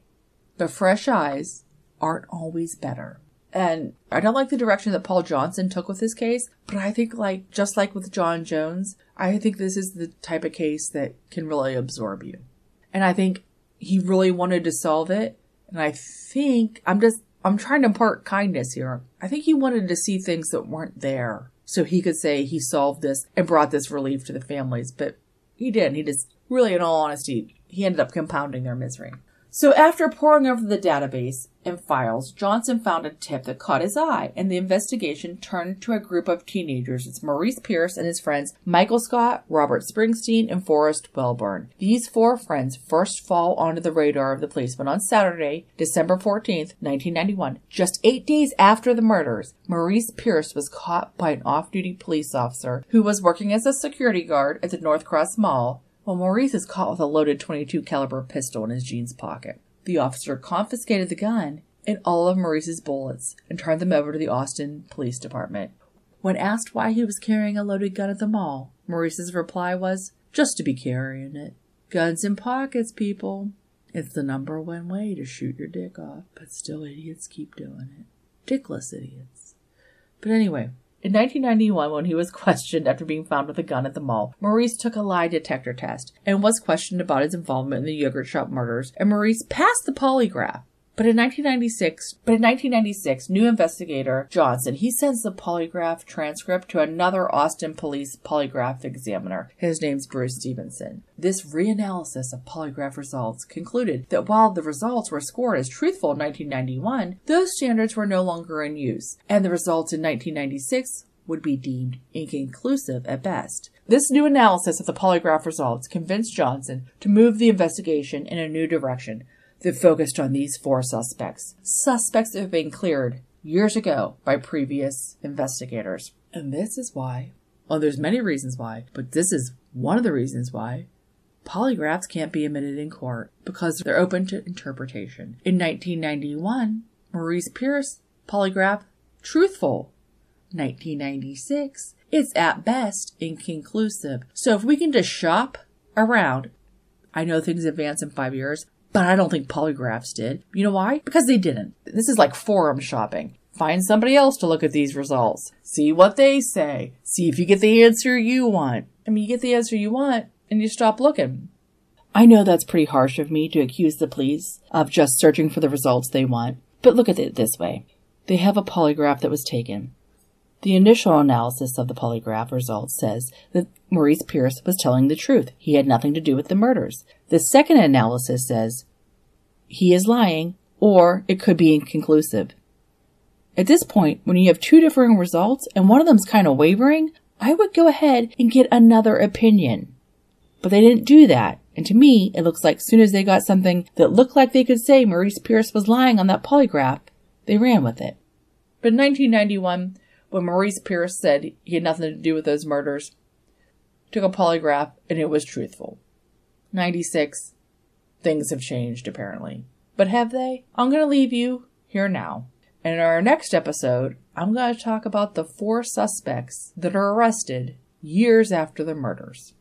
But fresh eyes aren't always better. And I don't like the direction that Paul Johnson took with this case, but I think like just like with John Jones, I think this is the type of case that can really absorb you. And I think he really wanted to solve it. And I think I'm just I'm trying to impart kindness here. I think he wanted to see things that weren't there. So he could say he solved this and brought this relief to the families, but he didn't. He just really in all honesty, he ended up compounding their misery. So after poring over the database and files, Johnson found a tip that caught his eye, and the investigation turned to a group of teenagers. It's Maurice Pierce and his friends Michael Scott, Robert Springsteen, and Forrest Welborn. These four friends first fall onto the radar of the police when on Saturday, December 14th, 1991, just eight days after the murders, Maurice Pierce was caught by an off-duty police officer who was working as a security guard at the North Cross Mall well, Maurice is caught with a loaded 22 caliber pistol in his jeans pocket. The officer confiscated the gun and all of Maurice's bullets and turned them over to the Austin Police Department. When asked why he was carrying a loaded gun at the mall, Maurice's reply was, just to be carrying it. Guns in pockets, people. It's the number one way to shoot your dick off, but still idiots keep doing it. Dickless idiots. But anyway, in 1991, when he was questioned after being found with a gun at the mall, Maurice took a lie detector test and was questioned about his involvement in the yogurt shop murders, and Maurice passed the polygraph. But in 1996, but in 1996, new investigator Johnson, he sends the polygraph transcript to another Austin police polygraph examiner. His name's Bruce Stevenson. This reanalysis of polygraph results concluded that while the results were scored as truthful in 1991, those standards were no longer in use, and the results in 1996 would be deemed inconclusive at best. This new analysis of the polygraph results convinced Johnson to move the investigation in a new direction that focused on these four suspects. Suspects that have been cleared years ago by previous investigators. And this is why, well, there's many reasons why, but this is one of the reasons why polygraphs can't be admitted in court because they're open to interpretation. In 1991, Maurice Pierce polygraph truthful. 1996, it's at best inconclusive. So if we can just shop around, I know things advance in five years, but I don't think polygraphs did. You know why? Because they didn't. This is like forum shopping. Find somebody else to look at these results. See what they say. See if you get the answer you want. I mean, you get the answer you want and you stop looking. I know that's pretty harsh of me to accuse the police of just searching for the results they want, but look at it this way. They have a polygraph that was taken. The initial analysis of the polygraph results says that Maurice Pierce was telling the truth. He had nothing to do with the murders. The second analysis says he is lying or it could be inconclusive. At this point, when you have two differing results and one of them's kind of wavering, I would go ahead and get another opinion. But they didn't do that. And to me, it looks like as soon as they got something that looked like they could say Maurice Pierce was lying on that polygraph, they ran with it. But in 1991, when Maurice Pierce said he had nothing to do with those murders, took a polygraph and it was truthful. 96. Things have changed apparently. But have they? I'm going to leave you here now. And in our next episode, I'm going to talk about the four suspects that are arrested years after the murders.